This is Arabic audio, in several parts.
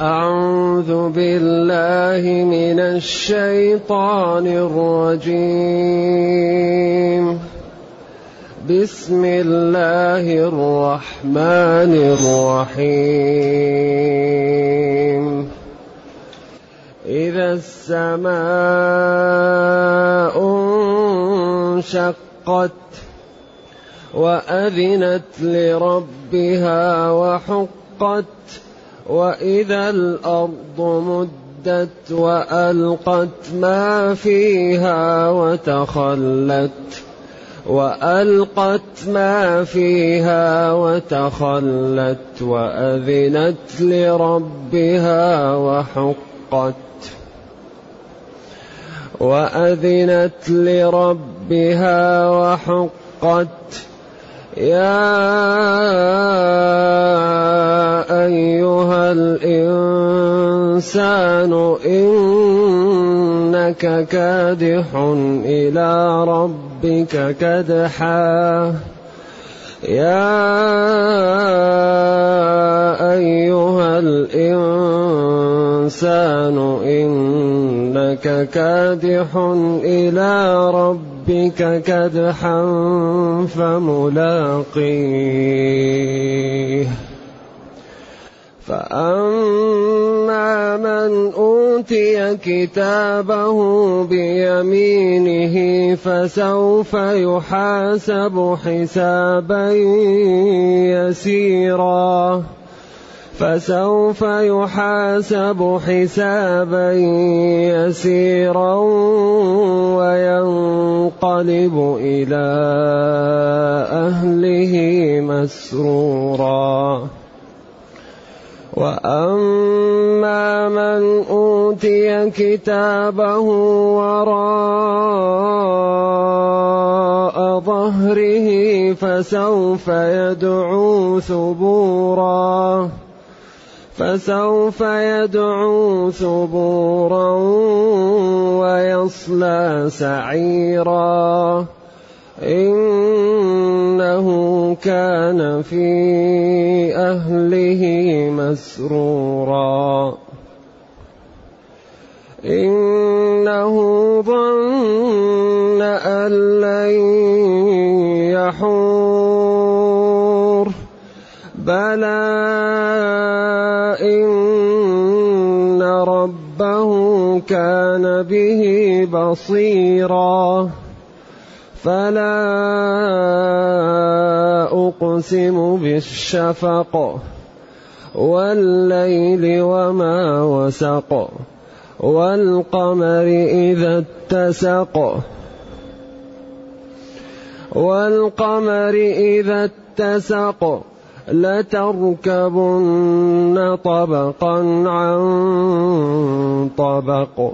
أعوذ بالله من الشيطان الرجيم. بسم الله الرحمن الرحيم. إذا السماء انشقت وأذنت لربها وحقت وإذا الأرض مدت وألقت ما فيها وتخلت وألقت ما فيها وتخلت وأذنت لربها وحقت. وأذنت لربها وحقت. يا أيها الإنسان إنك كادح إلى ربك كدحا. يا أيها الإنسان إنك كادح إلى ربك كدحا فملاقيه. فأما من أوتي كتابه بيمينه فسوف يحاسب حسابا يسيرا. فسوف يحاسب حسابا يسيرا وينقلب إلى أهله مسرورا. وأما من أوتي كتابه وراء ظهره فسوف يدعو ثبورا. فسوف يدعو ثبورا ويصلى سعيرا. إنه كان في أهله مسرورا. إنه ظن أن لن يحور. بلى إن ربه كان به بصيراً. فلا أقسم بالشفق والليل وما وسق والقمر إذا اتسق والقمر إذا اتسق لتركبن طبقا عن طبق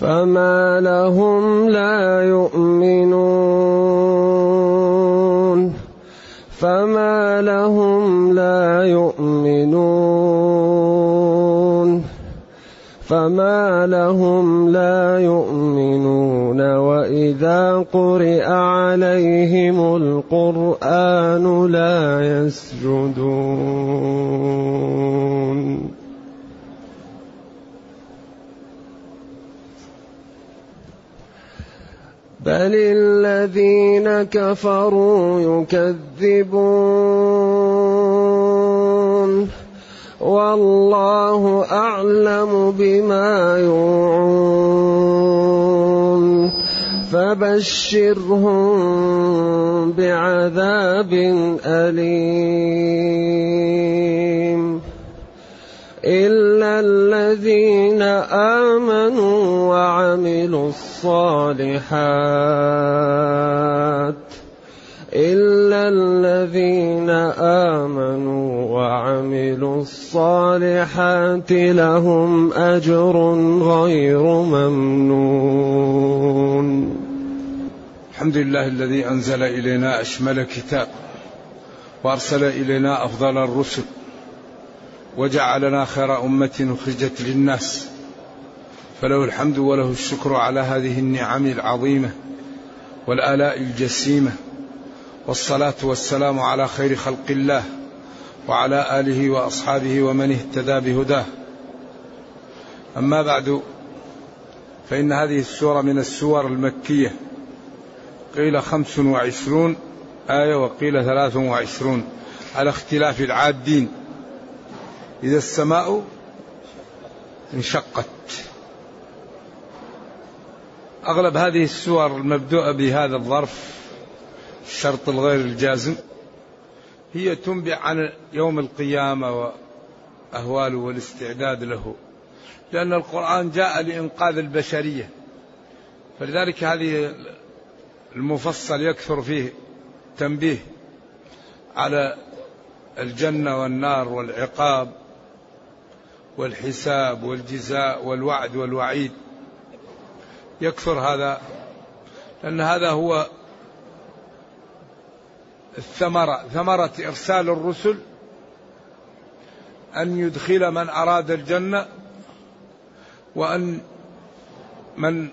فما لهم لا يؤمنون فما لهم لا يؤمنون فما لهم لا يؤمنون واذا قرئ عليهم القران لا يسجدون بل الذين كفروا يكذبون والله اعلم بما يوعون فبشرهم بعذاب اليم إلا الذين آمنوا وعملوا الصالحات. إلا الذين آمنوا وعملوا الصالحات لهم أجر غير ممنون. الحمد لله الذي أنزل إلينا أشمل كتاب وأرسل إلينا أفضل الرسل وجعلنا خير أمة أخرجت للناس. فله الحمد وله الشكر على هذه النعم العظيمة والآلاء الجسيمة. والصلاة والسلام على خير خلق الله وعلى آله وأصحابه ومن اهتدى بهداه. أما بعد فإن هذه السورة من السور المكية. قيل خمس وعشرون آية وقيل ثلاث وعشرون على اختلاف العادين. إذا السماء انشقت. أغلب هذه السور المبدوءة بهذا الظرف الشرط الغير الجازم هي تنبئ عن يوم القيامة وأهواله والاستعداد له. لأن القرآن جاء لإنقاذ البشرية. فلذلك هذه المفصل يكثر فيه تنبيه على الجنة والنار والعقاب. والحساب والجزاء والوعد والوعيد. يكثر هذا لأن هذا هو الثمرة ثمرة إرسال الرسل أن يدخل من أراد الجنة وأن من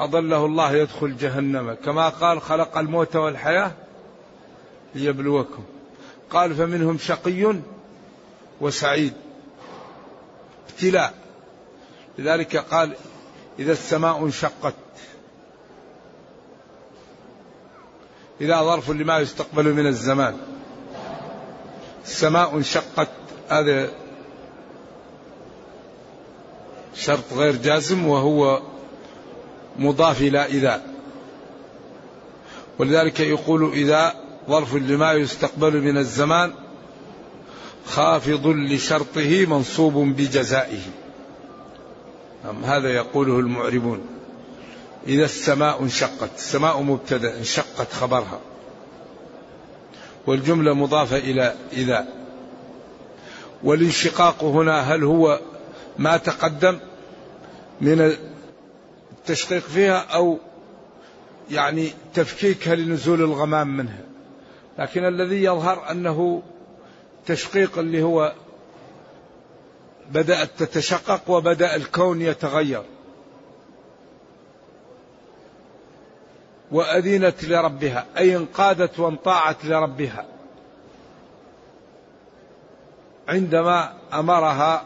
أضله الله يدخل جهنم. كما قال خلق الموت والحياة ليبلوكم. قال فمنهم شقي وسعيد. ابتلاء. لذلك قال إذا السماء انشقت. إذا ظرف لما يستقبل من الزمان. السماء انشقت. هذا شرط غير جازم وهو مضاف إلى إذا. ولذلك يقول إذا ظرف لما يستقبل من الزمان خافض لشرطه منصوب بجزائه. هذا يقوله المعربون. إذا السماء انشقت السماء مبتدأ انشقت خبرها. والجملة مضافة إلى إذا. والانشقاق هنا هل هو ما تقدم من التشقيق فيها أو يعني تفكيكها لنزول الغمام منها؟ لكن الذي يظهر أنه تشقيق اللي هو بدأت تتشقق وبدأ الكون يتغير. وأذنت لربها أي انقادت وانطاعت لربها. عندما أمرها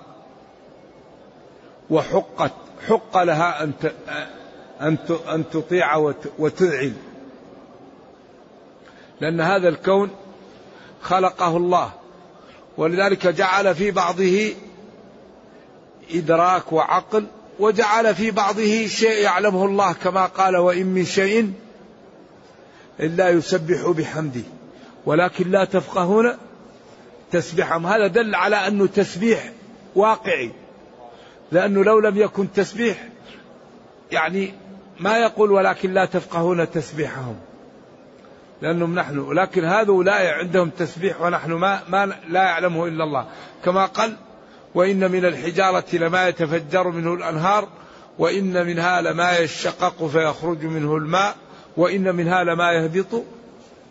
وحقت حق لها أن أن تطيع وتذعن لأن هذا الكون خلقه الله. ولذلك جعل في بعضه إدراك وعقل وجعل في بعضه شيء يعلمه الله كما قال وإن من شيء إلا يسبح بحمده. ولكن لا تفقهون تسبحهم هذا دل على أنه تسبيح واقعي. لأنه لو لم يكن تسبيح يعني ما يقول ولكن لا تفقهون تسبيحهم. لأنهم نحن ولكن هؤلاء عندهم تسبيح ونحن ما, ما لا يعلمه إلا الله. كما قال وإن من الحجارة لما يتفجر منه الأنهار وإن منها لما يشقق فيخرج منه الماء وإن منها لما يهبط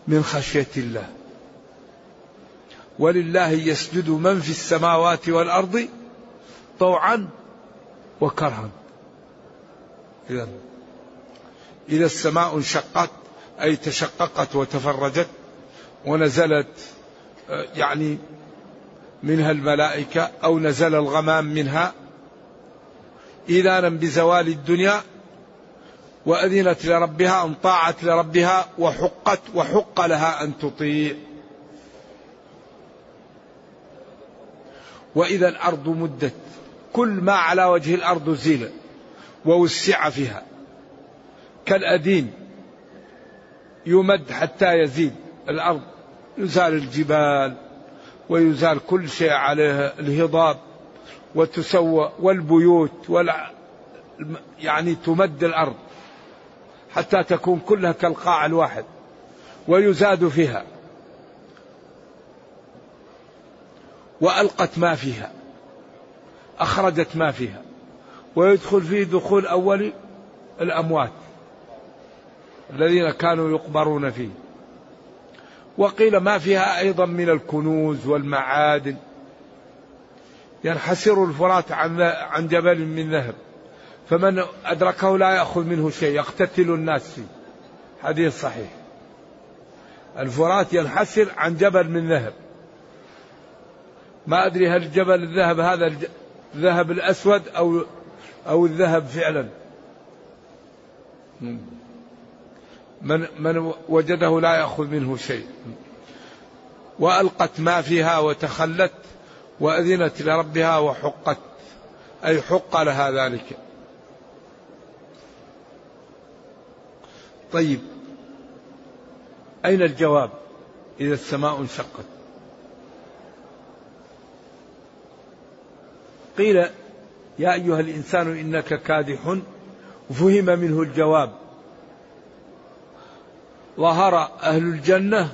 من خشية الله. ولله يسجد من في السماوات والأرض طوعا وكرها. إذا إذا السماء انشقت أي تشققت وتفرجت ونزلت يعني منها الملائكة أو نزل الغمام منها إذانا بزوال الدنيا وأذنت لربها أن طاعت لربها وحقت وحق لها أن تطيع. وإذا الأرض مدت كل ما على وجه الأرض زيل ووسع فيها. كالأدين يمد حتى يزيد الأرض. يزال الجبال ويزال كل شيء عليها الهضاب وتسوى والبيوت ولا يعني تمد الأرض حتى تكون كلها كالقاع الواحد ويزاد فيها وألقت ما فيها أخرجت ما فيها ويدخل فيه دخول أول الأموات. الذين كانوا يقبرون فيه. وقيل ما فيها أيضا من الكنوز والمعادن. ينحسر الفرات عن عن جبل من ذهب. فمن أدركه لا يأخذ منه شيء يقتتل الناس فيه. حديث صحيح. الفرات ينحسر عن جبل من ذهب. ما أدري هل جبل الذهب هذا الذهب الأسود أو أو الذهب فعلا. من من وجده لا يأخذ منه شيء. وألقت ما فيها وتخلت وأذنت لربها وحقت. أي حق لها ذلك. طيب. أين الجواب إذا السماء انشقت؟ قيل يا أيها الإنسان إنك كادح. وفهم منه الجواب. ظهر أهل الجنة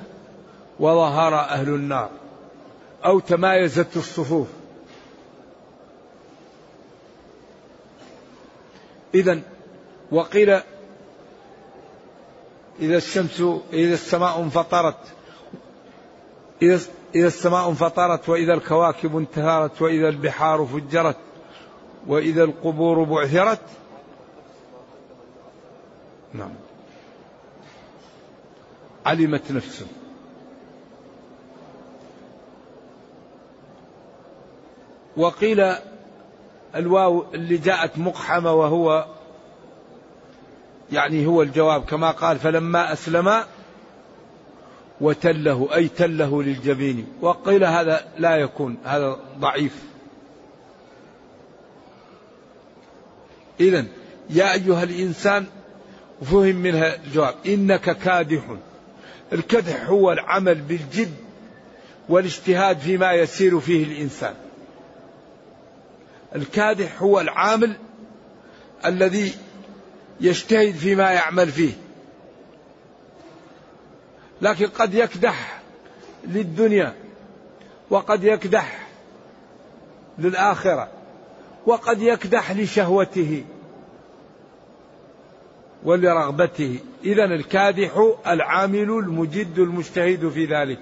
وظهر أهل النار أو تمايزت الصفوف. إذا وقيل إذا الشمس إذا السماء انفطرت إذا إذا السماء انفطرت وإذا الكواكب انتهرت وإذا البحار فجرت وإذا القبور بعثرت. نعم. علمت نفس وقيل الواو اللي جاءت مقحمة وهو يعني هو الجواب كما قال فلما أسلم وتله أي تله للجبين. وقيل هذا لا يكون هذا ضعيف. إذا يا أيها الإنسان فهم منها الجواب. إنك كادح. الكدح هو العمل بالجد والاجتهاد فيما يسير فيه الإنسان. الكادح هو العامل الذي يجتهد فيما يعمل فيه. لكن قد يكدح للدنيا وقد يكدح للآخرة وقد يكدح لشهوته. ولرغبته. إذا الكادح العامل المجد المجتهد في ذلك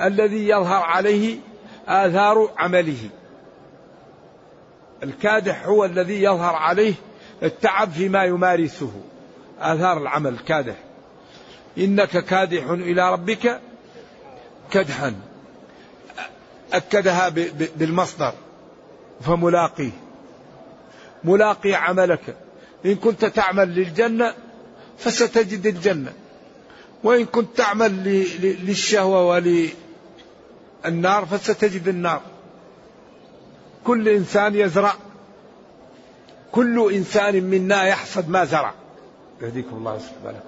الذي يظهر عليه آثار عمله. الكادح هو الذي يظهر عليه التعب فيما يمارسه. آثار العمل كادح. إنك كادح إلى ربك كدحا. أكدها بالمصدر فملاقيه. ملاقي عملك. إن كنت تعمل للجنة فستجد الجنة. وإن كنت تعمل للشهوة وللنار فستجد النار. كل إنسان يزرع. كل إنسان منا يحصد ما زرع. يهديكم الله سبحانه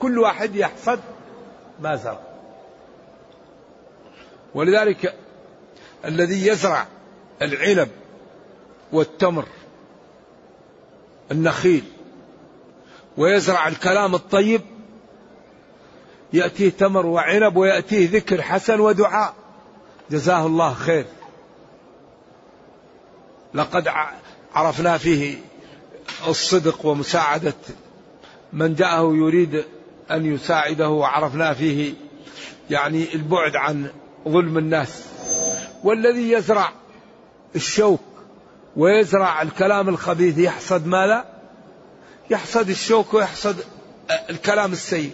كل واحد يحصد ما زرع. ولذلك الذي يزرع العنب والتمر النخيل ويزرع الكلام الطيب يأتيه تمر وعنب ويأتيه ذكر حسن ودعاء. جزاه الله خير. لقد عرفنا فيه الصدق ومساعدة من جاءه يريد أن يساعده وعرفنا فيه يعني البعد عن ظلم الناس. والذي يزرع الشوك ويزرع الكلام الخبيث يحصد ماذا؟ يحصد الشوك ويحصد الكلام السيء.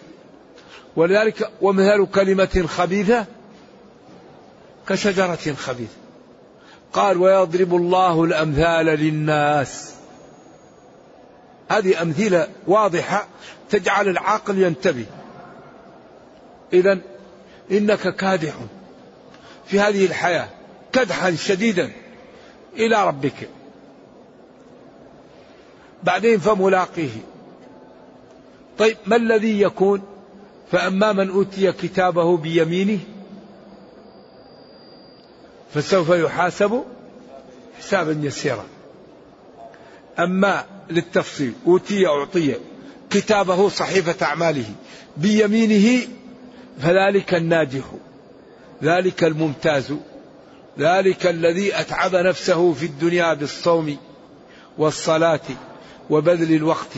ولذلك ومثل كلمة خبيثة كشجرة خبيثة. قال ويضرب الله الأمثال للناس. هذه أمثلة واضحة تجعل العاقل ينتبه. إذا إنك كادح في هذه الحياة كدحا شديدا. إلى ربك. بعدين فملاقيه. طيب ما الذي يكون؟ فأما من أوتي كتابه بيمينه فسوف يحاسب حسابا يسيرا. أما للتفصيل أوتي أعطي كتابه صحيفة أعماله بيمينه فذلك الناجح ذلك الممتاز. ذلك الذي أتعب نفسه في الدنيا بالصوم والصلاة وبذل الوقت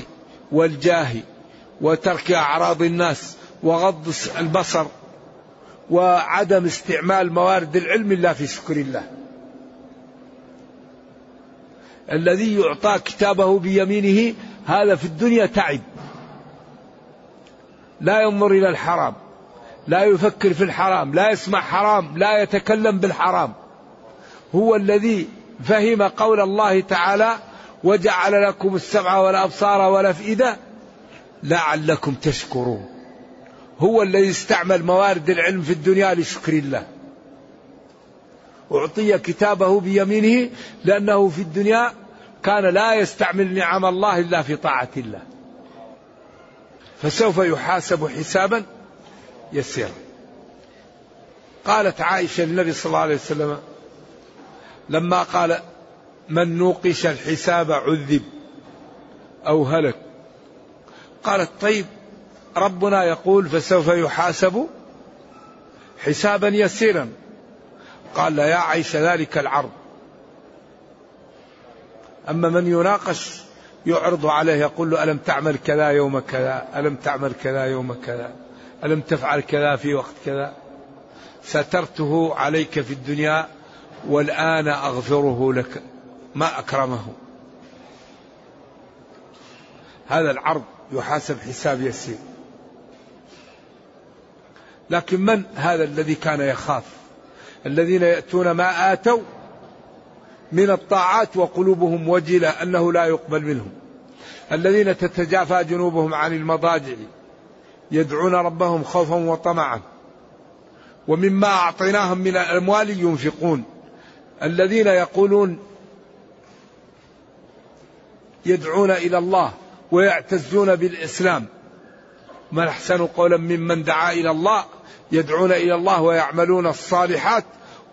والجاه وترك أعراض الناس وغض البصر وعدم استعمال موارد العلم إلا في شكر الله. الذي يعطى كتابه بيمينه هذا في الدنيا تعب. لا ينظر إلى الحرام لا يفكر في الحرام لا يسمع حرام لا يتكلم بالحرام. هو الذي فهم قول الله تعالى وجعل لكم السمع والأبصار والأفئدة لعلكم تشكرون. هو الذي استعمل موارد العلم في الدنيا لشكر الله. أعطي كتابه بيمينه لأنه في الدنيا كان لا يستعمل نعم الله إلا في طاعة الله. فسوف يحاسب حسابا يسيرا. قالت عائشة للنبي صلى الله عليه وسلم لما قال من نوقش الحساب عذب أو هلك. قالت طيب ربنا يقول فسوف يحاسب حسابا يسيرا. قال لا يا عائشة ذلك العرض. أما من يناقش يعرض عليه يقول له ألم تعمل كذا يوم كذا ألم تعمل كذا يوم كذا ألم تفعل كذا في وقت كذا. سترته عليك في الدنيا والآن أغفره لك ما أكرمه. هذا العرض يحاسب حساب يسير. لكن من هذا الذي كان يخاف؟ الذين يأتون ما آتوا من الطاعات وقلوبهم وجلة أنه لا يقبل منهم. الذين تتجافى جنوبهم عن المضاجع يدعون ربهم خوفا وطمعا. ومما أعطيناهم من الأموال ينفقون. الذين يقولون يدعون إلى الله ويعتزون بالإسلام. من أحسن قولا ممن دعا إلى الله يدعون إلى الله ويعملون الصالحات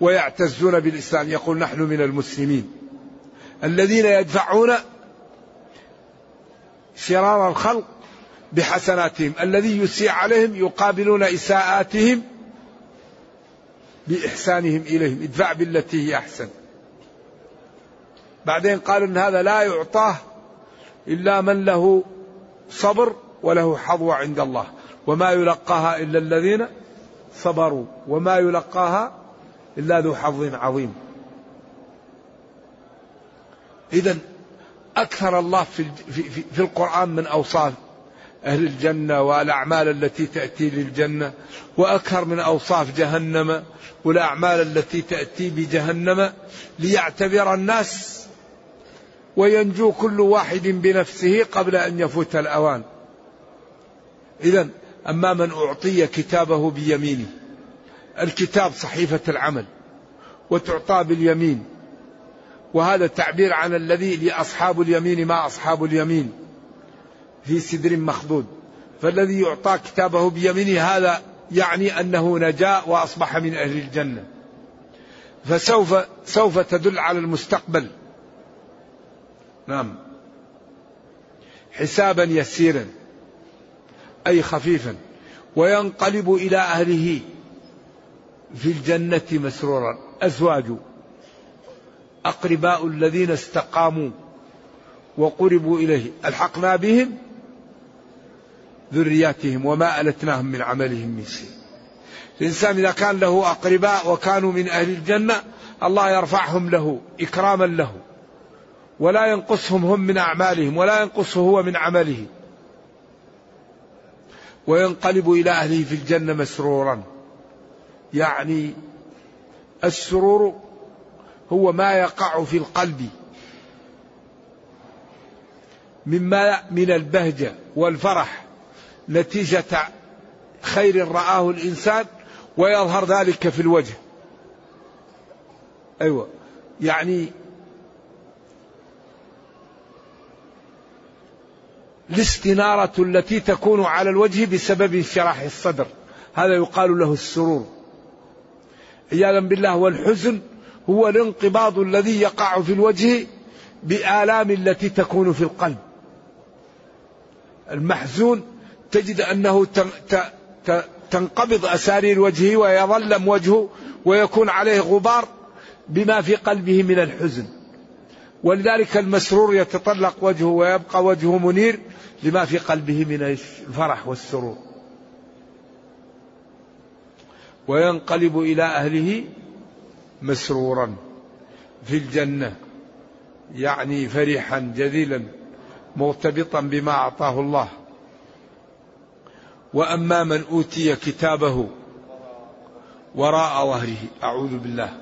ويعتزون بالإسلام. يقول نحن من المسلمين. الذين يدفعون شرار الخلق بحسناتهم الذي يسيء عليهم يقابلون إساءاتهم بإحسانهم إليهم ادفع بالتي هي أحسن. بعدين قالوا أن هذا لا يعطاه إلا من له صبر وله حظوة عند الله. وما يلقاها إلا الذين صبروا وما يلقاها إلا ذو حظ عظيم. إذا أكثر الله في, في, في القرآن من أوصاف أهل الجنة والأعمال التي تأتي للجنة وأكثر من أوصاف جهنم والأعمال التي تأتي بجهنم ليعتبر الناس وينجو كل واحد بنفسه قبل أن يفوت الأوان. إذا أما من أعطي كتابه بيمينه الكتاب صحيفة العمل وتعطى باليمين وهذا تعبير عن الذي لأصحاب اليمين ما أصحاب اليمين. في سدر مخضود. فالذي يعطى كتابه بيمينه هذا يعني أنه نجا وأصبح من أهل الجنة. فسوف سوف تدل على المستقبل. نعم. حسابا يسيرا. أي خفيفا. وينقلب إلى أهله في الجنة مسرورا. أزواج. أقرباء الذين استقاموا وقربوا إليه. ألحقنا بهم؟ ذرياتهم وما ألتناهم من عملهم من شيء. الإنسان إذا كان له أقرباء وكانوا من أهل الجنة الله يرفعهم له إكراما له. ولا ينقصهم هم من أعمالهم ولا ينقصه هو من عمله. وينقلب إلى أهله في الجنة مسرورا. يعني السرور هو ما يقع في القلب. مما من البهجة والفرح. نتيجة خير رآه الإنسان ويظهر ذلك في الوجه. أيوة. يعني الاستنارة التي تكون على الوجه بسبب انشراح الصدر. هذا يقال له السرور. عياذا بالله والحزن هو الانقباض الذي يقع في الوجه بآلام التي تكون في القلب. المحزون تجد أنه تنقبض أسارير وجهه ويظلم وجهه ويكون عليه غبار بما في قلبه من الحزن. ولذلك المسرور يتطلق وجهه ويبقى وجهه منير لما في قلبه من الفرح والسرور. وينقلب إلى أهله مسرورا في الجنة يعني فرحا جذيلا مرتبطا بما أعطاه الله. وأما من أوتي كتابه وراء ظهره أعوذ بالله.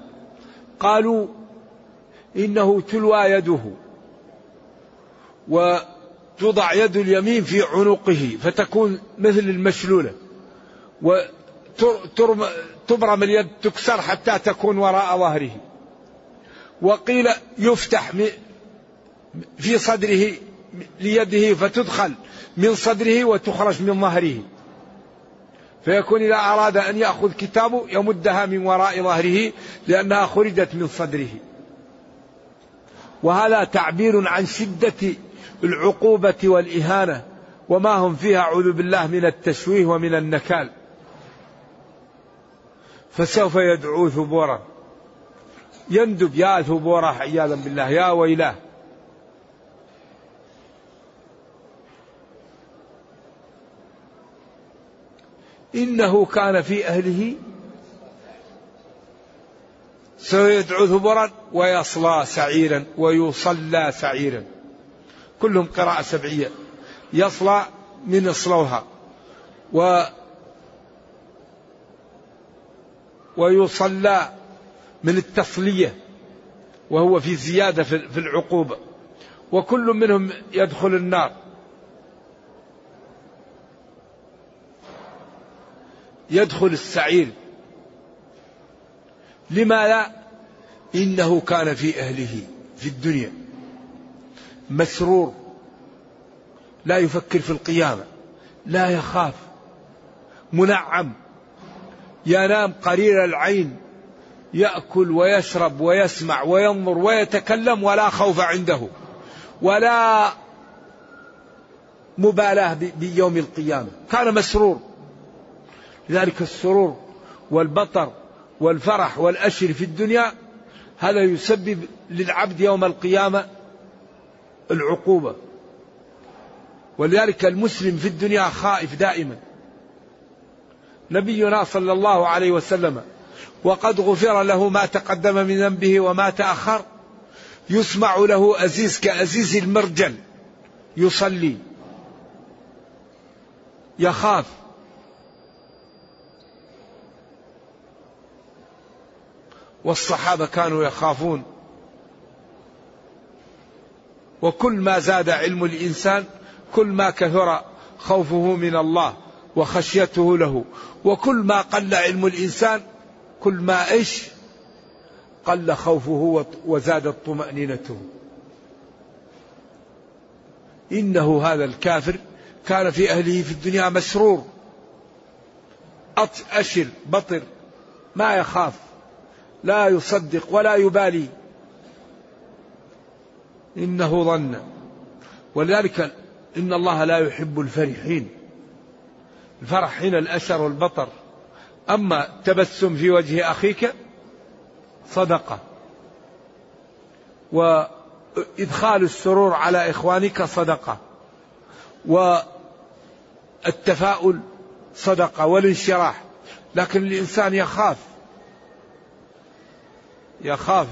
قالوا إنه تلوى يده وتوضع يد اليمين في عنقه فتكون مثل المشلولة. وتبرم اليد تكسر حتى تكون وراء ظهره. وقيل يفتح في صدره ليده فتدخل من صدره وتخرج من ظهره. فيكون إذا أراد أن يأخذ كتابه يمدها من وراء ظهره لأنها خرجت من صدره. وهذا تعبير عن شدة العقوبة والإهانة وما هم فيها أعوذ بالله من التشويه ومن النكال. فسوف يدعو ثبورا. يندب يا ثبورا عياذا بالله يا ويلاه. إنه كان في أهله سيدعو ثبرا ويصلى سعيرا ويصلى سعيرا. كلهم قراءة سبعية. يصلى من اصلوها و ويصلى من التصلية. وهو في زيادة في العقوبة. وكل منهم يدخل النار. يدخل السعير. لما لا؟ إنه كان في أهله في الدنيا. مسرور. لا يفكر في القيامة. لا يخاف. منعم. ينام قرير العين. يأكل ويشرب ويسمع وينظر ويتكلم ولا خوف عنده. ولا مبالاة بيوم القيامة. كان مسرور. لذلك السرور والبطر والفرح والأشر في الدنيا هذا يسبب للعبد يوم القيامة العقوبة. ولذلك المسلم في الدنيا خائف دائما. نبينا صلى الله عليه وسلم وقد غفر له ما تقدم من ذنبه وما تأخر يسمع له أزيز كأزيز المرجل يصلي يخاف والصحابة كانوا يخافون. وكل ما زاد علم الإنسان كل ما كثر خوفه من الله وخشيته له وكل ما قل علم الإنسان كل ما إيش؟ قل خوفه وزادت طمأنينته إنه هذا الكافر كان في أهله في الدنيا مسرور. أشر بطر ما يخاف. لا يصدق ولا يبالي. إنه ظن. ولذلك إن الله لا يحب الفرحين. الفرح حين الأشر والبطر. أما تبسم في وجه أخيك صدقة. وإدخال السرور على إخوانك صدقة. والتفاؤل صدقة والانشراح. لكن الإنسان يخاف. يخاف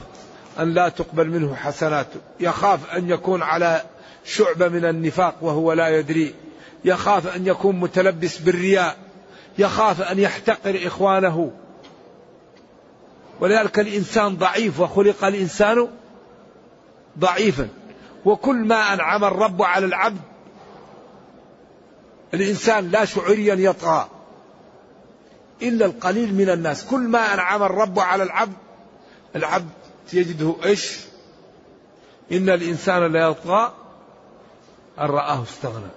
أن لا تقبل منه حسناته يخاف أن يكون على شعبة من النفاق وهو لا يدري. يخاف أن يكون متلبس بالرياء. يخاف أن يحتقر إخوانه. ولذلك الإنسان ضعيف وخلق الإنسان ضعيفا. وكل ما أنعم الرب على العبد الإنسان لا شعوريا يطغى. إلا القليل من الناس. كل ما أنعم الرب على العبد العبد يجده إيش؟ إن الإنسان ليطغى أن رآه استغنى.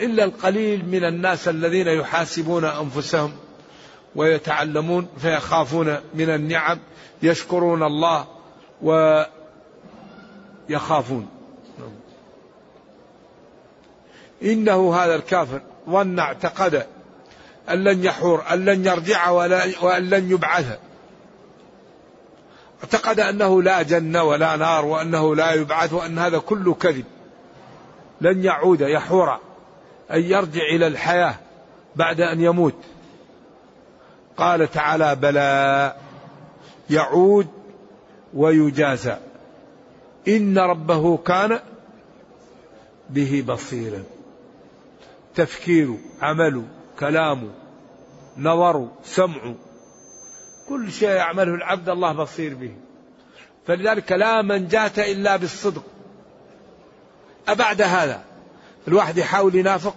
إلا القليل من الناس الذين يحاسبون أنفسهم ويتعلمون فيخافون من النعم يشكرون الله ويخافون إنه هذا الكافر ظن اعتقد أن لن يحور أن لن يرجع وأن لن يبعث اعتقد أنه لا جنة ولا نار وأنه لا يبعث وأن هذا كله كذب. لن يعود يحور أن يرجع إلى الحياة بعد أن يموت. قال تعالى بلى يعود ويجازى. إن ربه كان به بصيرا. تفكير عمل كلام نظر سمع كل شيء يعمله العبد الله بصير به. فلذلك لا منجاة إلا بالصدق. أبعد هذا. الواحد يحاول ينافق.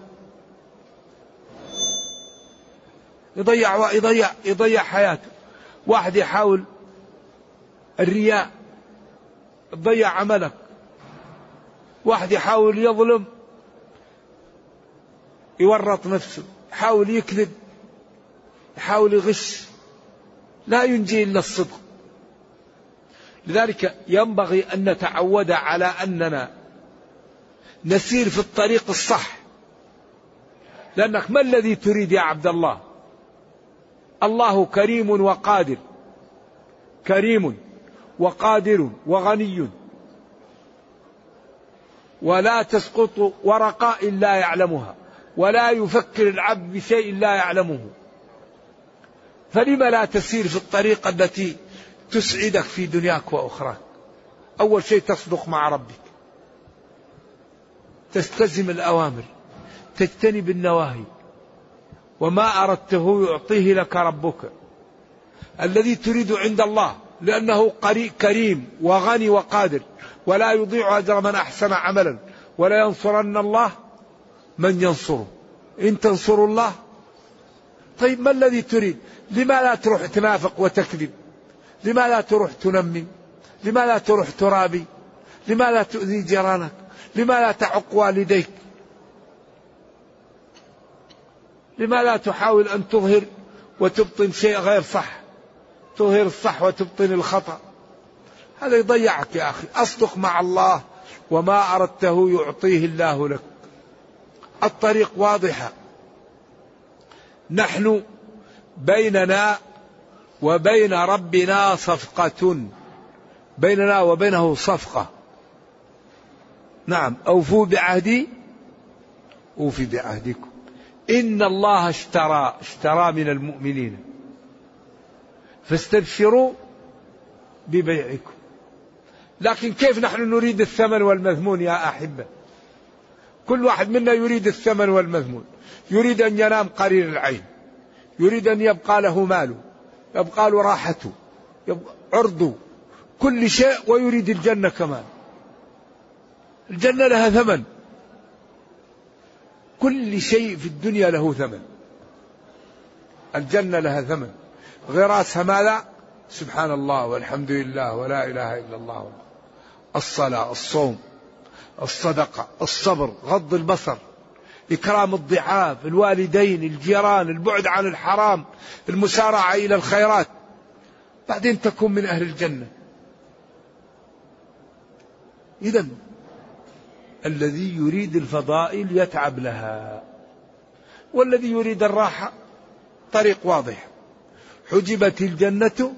يضيع يضيع يضيع حياته. واحد يحاول الرياء. تضيع عملك. واحد يحاول يظلم. يورط نفسه. يحاول يكذب. يحاول يغش. لا ينجي إلا الصدق. لذلك ينبغي أن نتعود على أننا نسير في الطريق الصح. لأنك ما الذي تريد يا عبد الله؟ الله كريم وقادر. كريم وقادر وغني. ولا تسقط ورقة إلا يعلمها. ولا يفكر العبد بشيء لا يعلمه. فلم لا تسير في الطريقة التي تسعدك في دنياك وأخراك؟ أول شيء تصدق مع ربك. تستلزم الأوامر. تجتنب النواهي. وما أردته يعطيه لك ربك. الذي تريد عند الله. لأنه كريم وغني وقادر. ولا يضيع أجر من أحسن عملا. ولا ينصرن الله من ينصره. إن تنصروا الله طيب ما الذي تريد؟ لما لا تروح تنافق وتكذب؟ لما لا تروح تنمي؟ لما لا تروح ترابي؟ لما لا تؤذي جيرانك؟ لما لا تعق والديك؟ لما لا تحاول أن تظهر وتبطن شيء غير صح؟ تظهر الصح وتبطن الخطأ. هذا يضيعك يا أخي. أصدق مع الله وما أردته يعطيه الله لك. الطريق واضحة. نحن بيننا وبين ربنا صفقة. بيننا وبينه صفقة. نعم أوفوا بعهدي أوفي بعهدكم. إن الله اشترى اشترى من المؤمنين. فاستبشروا ببيعكم. لكن كيف نحن نريد الثمن والمذمون يا أحبة؟ كل واحد منا يريد الثمن والمذمون. يريد أن ينام قرير العين. يريد أن يبقى له ماله. يبقى له راحته. يبقى عرضه. كل شيء ويريد الجنة كمان. الجنة لها ثمن. كل شيء في الدنيا له ثمن. الجنة لها ثمن. غراسها ماذا؟ سبحان الله والحمد لله ولا إله إلا الله. الصلاة الصوم الصدقة الصبر غض البصر. إكرام الضعاف الوالدين الجيران البعد عن الحرام المسارعة إلى الخيرات. بعدين تكون من أهل الجنة. إذا الذي يريد الفضائل يتعب لها. والذي يريد الراحة طريق واضح. حجبت الجنة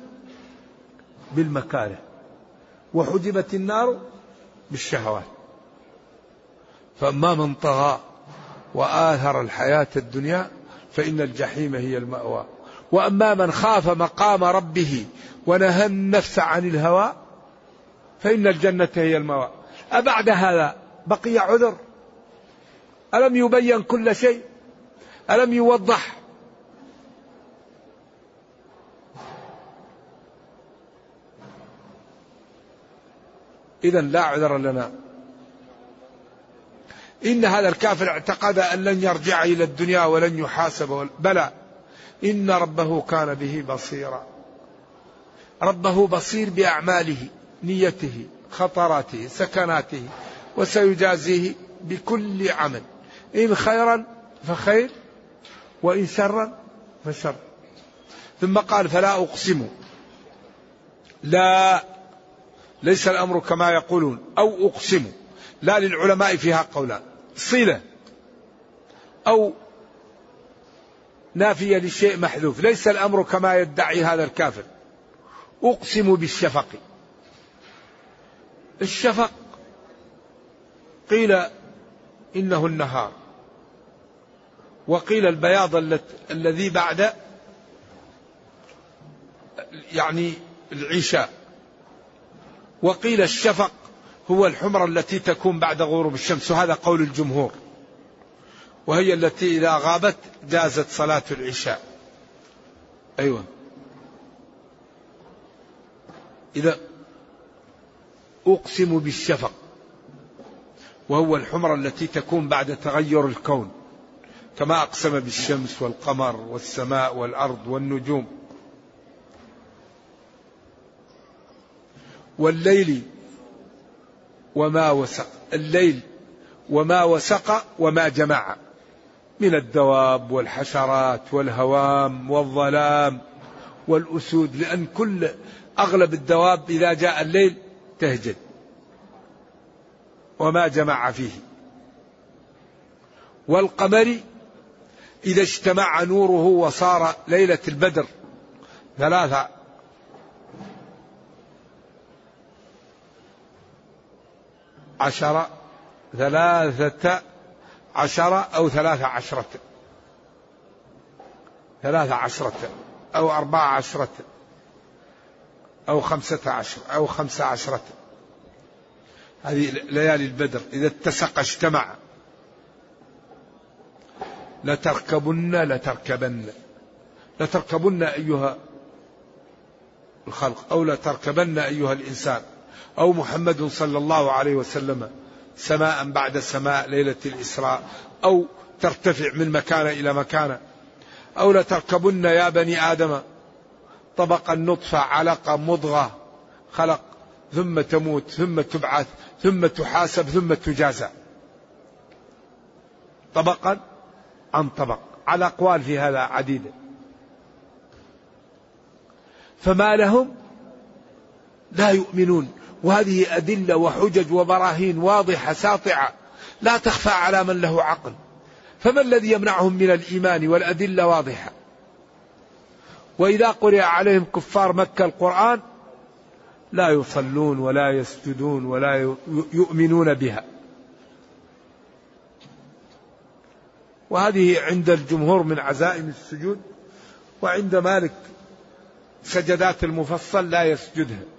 بالمكاره وحجبت النار بالشهوات. فأما من طغى وآثر الحياة الدنيا فإن الجحيم هي المأوى. وأما من خاف مقام ربه ونهى النفس عن الهوى فإن الجنة هي المأوى. أبعد هذا؟ بقي عذر. ألم يبين كل شيء؟ ألم يوضح؟ إذا لا عذر لنا. إن هذا الكافر اعتقد أن لن يرجع إلى الدنيا ولن يحاسب بلى. إن ربه كان به بصيرا. ربه بصير بأعماله نيته خطراته سكناته وسيجازيه بكل عمل. إن خيرا فخير وإن شرا فشر. ثم قال فلا أقسم. لا ليس الأمر كما يقولون أو أقسم. لا للعلماء فيها قولان. صلة أو نافية للشيء محذوف. ليس الأمر كما يدعي هذا الكافر. أقسم بالشفق. الشفق قيل إنه النهار. وقيل البياض الذي بعد يعني العشاء. وقيل الشفق هو الحمرة التي تكون بعد غروب الشمس وهذا قول الجمهور. وهي التي إذا غابت جازت صلاة العشاء. أيوة. إذا أقسم بالشفق وهو الحمرة التي تكون بعد تغير الكون. كما أقسم بالشمس والقمر والسماء والأرض والنجوم. والليل وما وسق الليل وما وسق وما جمع من الدواب والحشرات والهوام والظلام والأسود لأن كل أغلب الدواب إذا جاء الليل تهجد. وما جمع فيه. والقمر إذا اجتمع نوره وصار ليلة البدر ثلاثة عشر ثلاثة عشر أو ثلاثة عشرة. ثلاثة عشرة أو أربعة عشرة أو خمسة عشر أو خمسة عشرة. هذه ليالي البدر. إذا اتسق اجتمع. لتركبن لتركبن. لتركبن أيها الخلق أو لتركبن أيها الإنسان. أو محمد صلى الله عليه وسلم سماء بعد سماء ليلة الإسراء أو ترتفع من مكان إلى مكان أو لتركبن يا بني آدم طبق النطفة علقة مضغة خلق ثم تموت ثم تبعث ثم تحاسب ثم تجازى. طبقا عن طبق؟ على أقوال في هذا عديدة فما لهم؟ لا يؤمنون. وهذه أدلة وحجج وبراهين واضحة ساطعة. لا تخفى على من له عقل. فما الذي يمنعهم من الإيمان والأدلة واضحة؟ وإذا قرئ عليهم كفار مكة القرآن لا يصلون ولا يسجدون ولا يؤمنون بها. وهذه عند الجمهور من عزائم السجود وعند مالك سجدات المفصل لا يسجدها.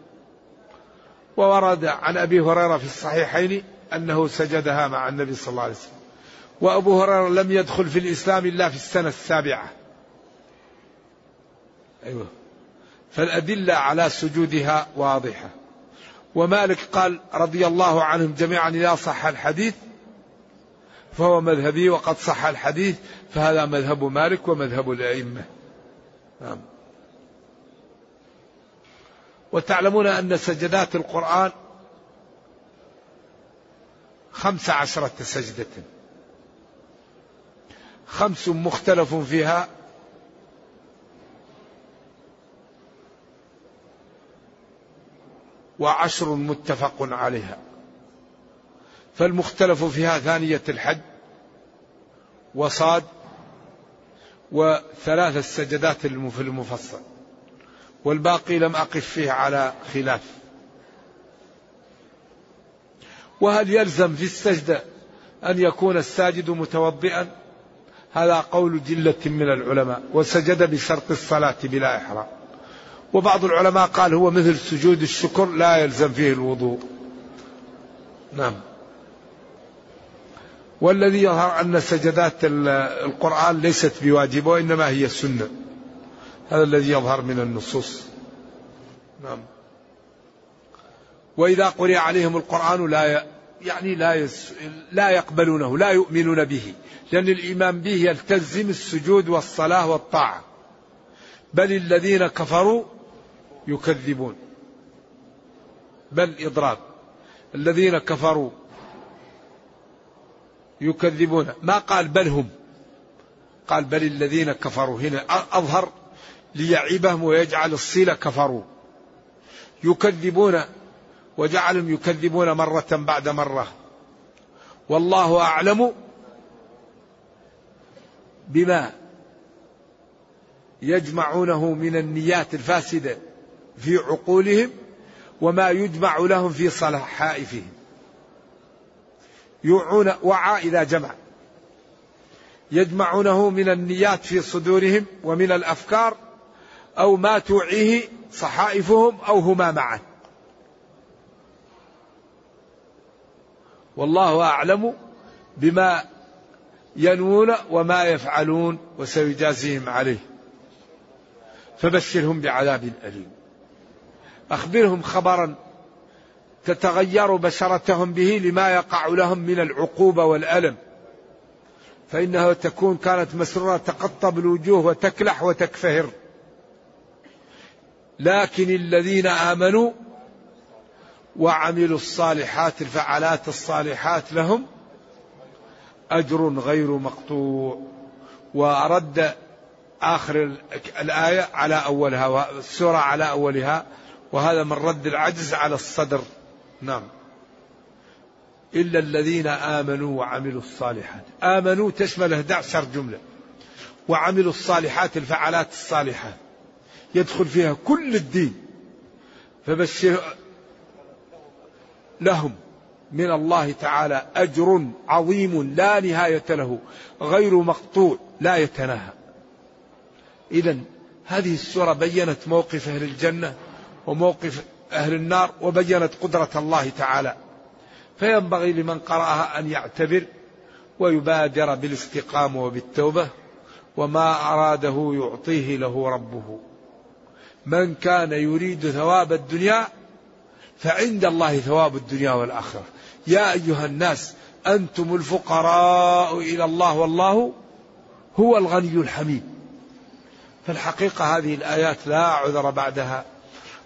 وورد عن أبي هريرة في الصحيحين أنه سجدها مع النبي صلى الله عليه وسلم. وأبو هريرة لم يدخل في الإسلام إلا في السنة السابعة. أيوه. فالأدلة على سجودها واضحة. ومالك قال رضي الله عنهم جميعا إذا صح الحديث فهو مذهبي وقد صح الحديث فهذا مذهب مالك ومذهب الأئمة. نعم. وتعلمون أن سجدات القرآن خمس عشرة سجدة. خمس مختلف فيها. وعشر متفق عليها. فالمختلف فيها ثانية الحج وصاد وثلاث السجدات في المفصل. والباقي لم أقف فيه على خلاف. وهل يلزم في السجدة أن يكون الساجد متوضئا؟ هذا قول جلة من العلماء وسجد بشرط الصلاة بلا إحرام. وبعض العلماء قال هو مثل سجود الشكر لا يلزم فيه الوضوء. نعم. والذي يظهر أن سجدات القرآن ليست بواجبة وإنما هي سنة. هذا الذي يظهر من النصوص. نعم. وإذا قرئ عليهم القرآن لا يعني لا يس لا يقبلونه لا يؤمنون به لأن الإيمان به يلتزم السجود والصلاة والطاعة. بل الذين كفروا يكذبون. بل إضراب. الذين كفروا يكذبون. ما قال بل هم؟ قال بل الذين كفروا. هنا أظهر ليعيبهم ويجعل الصلة كفروا. يكذبون وجعلهم يكذبون مرة بعد مرة. والله أعلم بما يجمعونه من النيات الفاسدة في عقولهم وما يجمع لهم في صلحائفهم يوعون وعى إذا جمع. يجمعونه من النيات في صدورهم ومن الأفكار أو ما توعيه صحائفهم أو هما معا والله أعلم بما ينوون وما يفعلون وسيجازيهم عليه. فبشرهم بعذاب أليم. أخبرهم خبرا تتغير بشرتهم به لما يقع لهم من العقوبة والألم. فإنها تكون كانت مسرورة تقطب الوجوه وتكلح وتكفهر. لكن الذين آمنوا وعملوا الصالحات الفعالات الصالحات لهم أجر غير مقطوع ورد آخر الآية على أولها والسورة على أولها وهذا من رد العجز على الصدر. نعم. إلا الذين آمنوا وعملوا الصالحات. آمنوا تشمل 11 جملة. وعملوا الصالحات الفعالات الصالحات. يدخل فيها كل الدين. فبشر لهم من الله تعالى أجر عظيم لا نهاية له غير مقطوع لا يتناهى. إذا هذه السورة بينت موقف أهل الجنة وموقف أهل النار وبينت قدرة الله تعالى. فينبغي لمن قرأها أن يعتبر ويبادر بالاستقامة وبالتوبة وما أراده يعطيه له ربه. من كان يريد ثواب الدنيا فعند الله ثواب الدنيا والآخرة. يا أيها الناس أنتم الفقراء إلى الله والله هو الغني الحميد. فالحقيقة هذه الآيات لا عذر بعدها.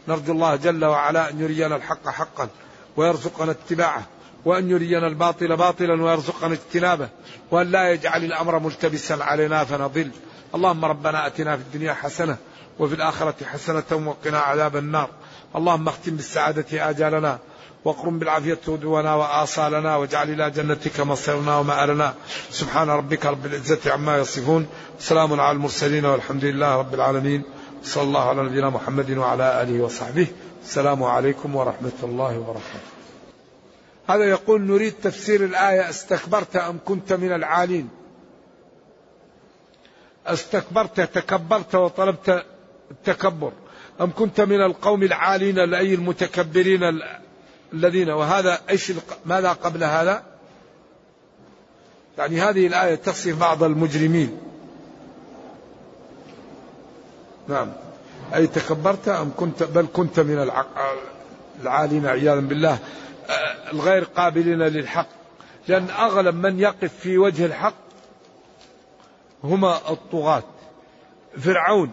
نرجو الله جل وعلا أن يرينا الحق حقا ويرزقنا اتباعه وأن يرينا الباطل باطلا ويرزقنا اجتنابه وأن لا يجعل الأمر ملتبسا علينا فنضل. اللهم ربنا أتنا في الدنيا حسنة وفي الآخرة حسنة وقنا عذاب النار. اللهم اختم بالسعادة آجالنا واقرم بالعافية هدونا وآصالنا واجعل إلى جنتك مصيرنا ومآلنا. سبحان ربك رب العزة عما يصفون. سلام على المرسلين والحمد لله رب العالمين. صلى الله على نبينا محمد وعلى آله وصحبه. السلام عليكم ورحمة الله وبركاته. هذا يقول نريد تفسير الآية استكبرت أم كنت من العالين؟ استكبرت تكبرت وطلبت التكبر. أم كنت من القوم العالين أي المتكبرين الذين وهذا إيش ماذا قبل هذا؟ يعني هذه الآية تصف بعض المجرمين. نعم. أي تكبرت أم كنت بل كنت من العالين عياذا بالله. الغير قابلين للحق. لأن أغلب من يقف في وجه الحق هما الطغاة. فرعون.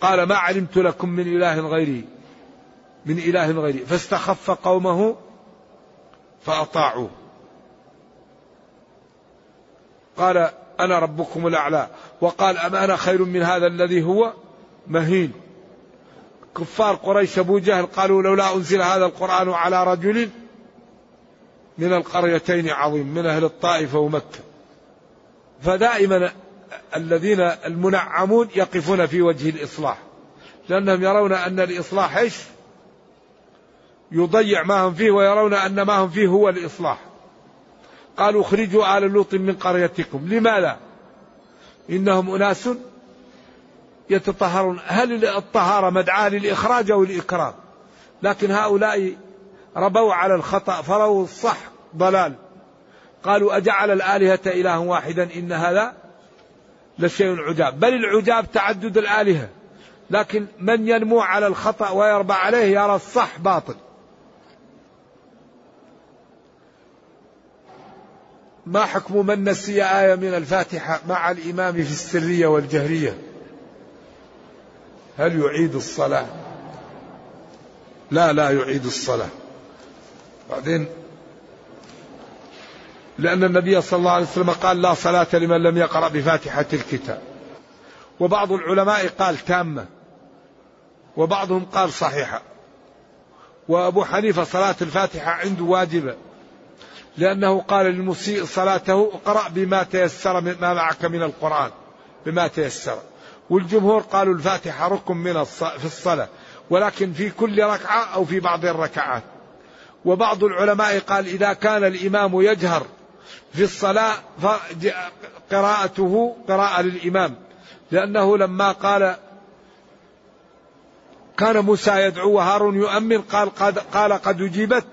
قال ما علمت لكم من إله غيري من إله غيري. فاستخف قومه فأطاعوه. قال أنا ربكم الأعلى. وقال أم أنا خير من هذا الذي هو؟ مهين. كفار قريش أبو جهل قالوا لولا أنزل هذا القرآن على رجل من القريتين عظيم من أهل الطائف ومكة. فدائما الذين المنعمون يقفون في وجه الإصلاح. لأنهم يرون أن الإصلاح إيش؟ يضيع ما هم فيه ويرون أن ما هم فيه هو الإصلاح. قالوا اخرجوا آل لوط من قريتكم. لماذا؟ إنهم أناس يتطهرون. هل الطهارة مدعاة للإخراج أو الإكرام؟ لكن هؤلاء ربوا على الخطأ فروا الصح ضلال. قالوا أجعل الآلهة إلها واحدا إن هذا لشيء عجاب. بل العجاب تعدد الآلهة. لكن من ينمو على الخطأ ويربى عليه يرى الصح باطل. ما حكم من نسي آية من الفاتحة مع الإمام في السرية والجهرية؟ هل يعيد الصلاة؟ لا لا يعيد الصلاة. بعدين لأن النبي صلى الله عليه وسلم قال لا صلاة لمن لم يقرأ بفاتحة الكتاب. وبعض العلماء قال تامة وبعضهم قال صحيحة وأبو حنيفة صلاة الفاتحة عنده واجبة لأنه قال للمسيء صلاته اقرأ بما تيسر ما معك من القرآن بما تيسر. والجمهور قالوا الفاتحة ركن من في الصلاة ولكن في كل ركعة أو في بعض الركعات. وبعض العلماء قال إذا كان الإمام يجهر في الصلاة فقراءته قراءة للإمام. لأنه لما قال كان موسى يدعو وهارون يؤمن قال قد, قال قد أجيبت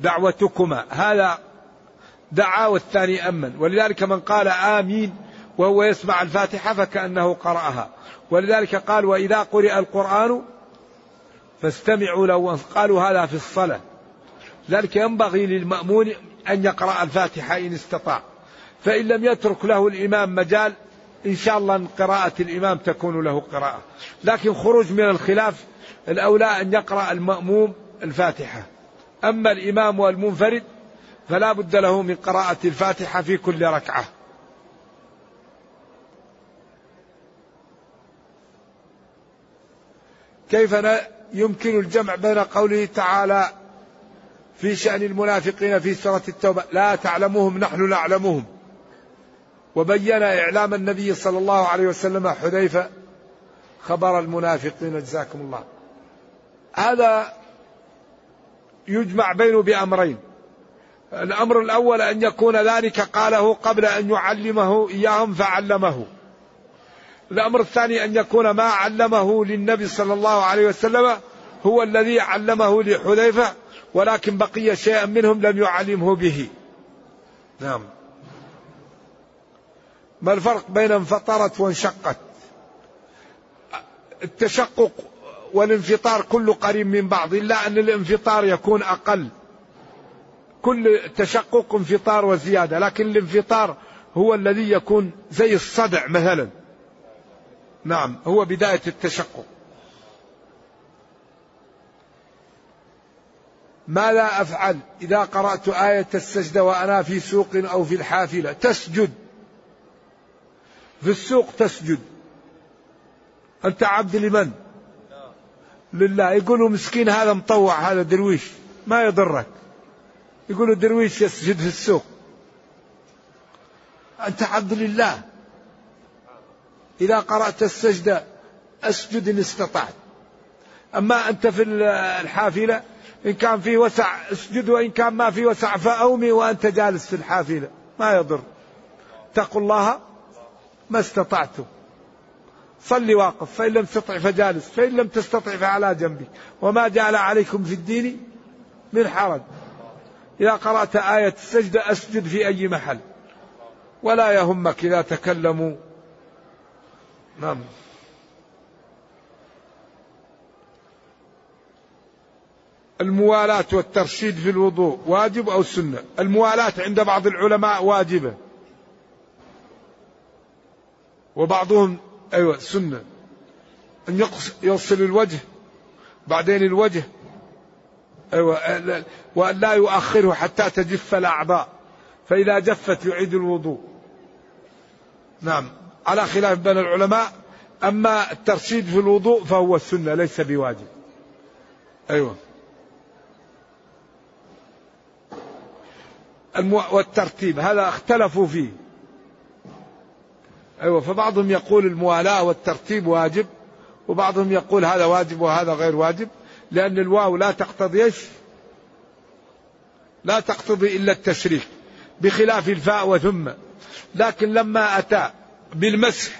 دعوتكما. هذا دعا والثاني أمن. ولذلك من قال آمين وهو يسمع الفاتحة فكأنه قرأها. ولذلك قال وإذا قرئ القرآن فاستمعوا له قالوا هذا في الصلاة. ذلك ينبغي للمأمون أن يقرأ الفاتحة إن استطاع. فإن لم يترك له الإمام مجال إن شاء الله قراءة الإمام تكون له قراءة. لكن خروج من الخلاف الأولى أن يقرأ المأموم الفاتحة. أما الإمام والمنفرد فلا بد له من قراءة الفاتحة في كل ركعة. كيف يمكن الجمع بين قوله تعالى في شأن المنافقين في سورة التوبة. لا تعلمهم نحن نعلمهم. وبين إعلام النبي صلى الله عليه وسلم حذيفة خبر المنافقين جزاكم الله. هذا يجمع بينه بأمرين. الأمر الأول أن يكون ذلك قاله قبل أن يعلمه إياهم فعلمه. الأمر الثاني أن يكون ما علمه للنبي صلى الله عليه وسلم هو الذي علمه لحذيفة ولكن بقي شيئا منهم لم يعلمه به. نعم. ما الفرق بين انفطرت وانشقت؟ التشقق والانفطار كله قريب من بعض إلا أن الانفطار يكون أقل. كل تشقق انفطار وزيادة لكن الانفطار هو الذي يكون زي الصدع مثلا. نعم هو بداية التشقق. ماذا أفعل إذا قرأت آية السجدة وأنا في سوق أو في الحافلة. تسجد. في السوق تسجد. أنت عبد لمن؟ لله. يقولوا مسكين هذا مطوع هذا درويش. ما يضرك. يقولوا درويش يسجد في السوق. أنت عبد لله. إذا قرأت السجدة أسجد إن استطعت. أما أنت في الحافلة إن كان في وسع اسجد وإن كان ما في وسع فأومي وأنت جالس في الحافلة. ما يضر. اتقوا الله ما استطعتم. صلي واقف فإن لم تستطع فجالس فإن لم تستطع فعلى جنبك وما جعل عليكم في الدين من حرج. إذا قرأت آية السجدة أسجد في أي محل. ولا يهمك إذا تكلموا. نعم. الموالاة والترشيد في الوضوء واجب أو سنة؟ الموالاة عند بعض العلماء واجبة. وبعضهم أيوة سنة. أن يغسل الوجه بعدين الوجه أيوة وأن لا يؤخره حتى تجف الأعضاء. فإذا جفت يعيد الوضوء. نعم. على خلاف بين العلماء أما الترشيد في الوضوء فهو السنة ليس بواجب. أيوة. والترتيب هذا اختلفوا فيه. أيوة فبعضهم يقول الموالاة والترتيب واجب وبعضهم يقول هذا واجب وهذا غير واجب لأن الواو لا تقتضي إيش؟ لا تقتضي إلا التشريك بخلاف الفاء وثم. لكن لما أتى بالمسح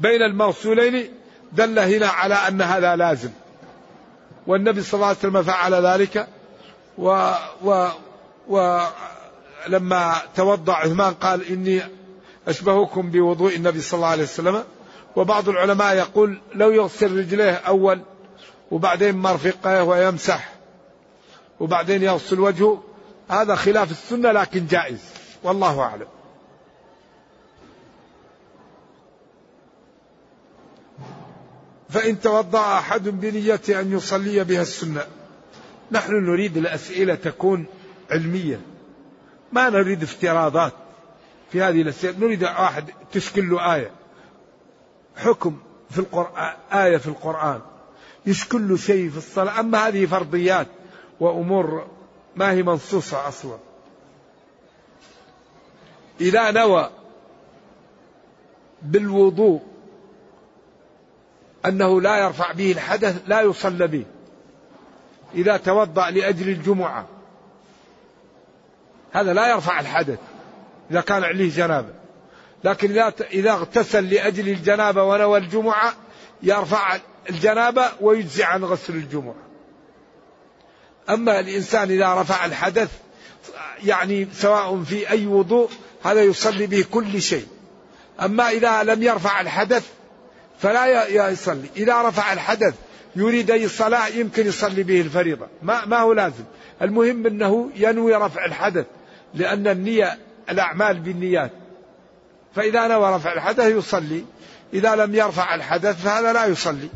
بين الموصولين دل هنا على أن هذا لازم. والنبي صلى الله عليه وسلم فعل ذلك و, و, ولما توضأ عثمان قال إني أشبهكم بوضوء النبي صلى الله عليه وسلم وبعض العلماء يقول لو يغسل رجليه أول وبعدين مرفقه ويمسح وبعدين يغسل وجهه هذا خلاف السنة لكن جائز والله أعلم. فإن توضأ أحد بنية أن يصلي بها السنة نحن نريد الأسئلة تكون علمية. ما نريد افتراضات في هذه الأسئلة. نريد واحد تشكل له آية. حكم في القرآن آية في القرآن. يشكل له شيء في الصلاة. أما هذه فرضيات وأمور ما هي منصوصة أصلا. إذا نوى بالوضوء أنه لا يرفع به الحدث لا يصلى به. إذا توضأ لأجل الجمعة. هذا لا يرفع الحدث إذا كان عليه جنابة. لكن إذا اغتسل لأجل الجنابة ونوى الجمعة يرفع الجنابة ويجزي عن غسل الجمعة. أما الإنسان إذا رفع الحدث يعني سواء في أي وضوء هذا يصلي به كل شيء. أما إذا لم يرفع الحدث فلا يصلي. إذا رفع الحدث يريد أي صلاة يمكن يصلي به الفريضة. ما, ما هو لازم. المهم أنه ينوي رفع الحدث. لأن النية الأعمال بالنيات. فإذا نوى رفع الحدث يصلي إذا لم يرفع الحدث فهذا لا يصلي.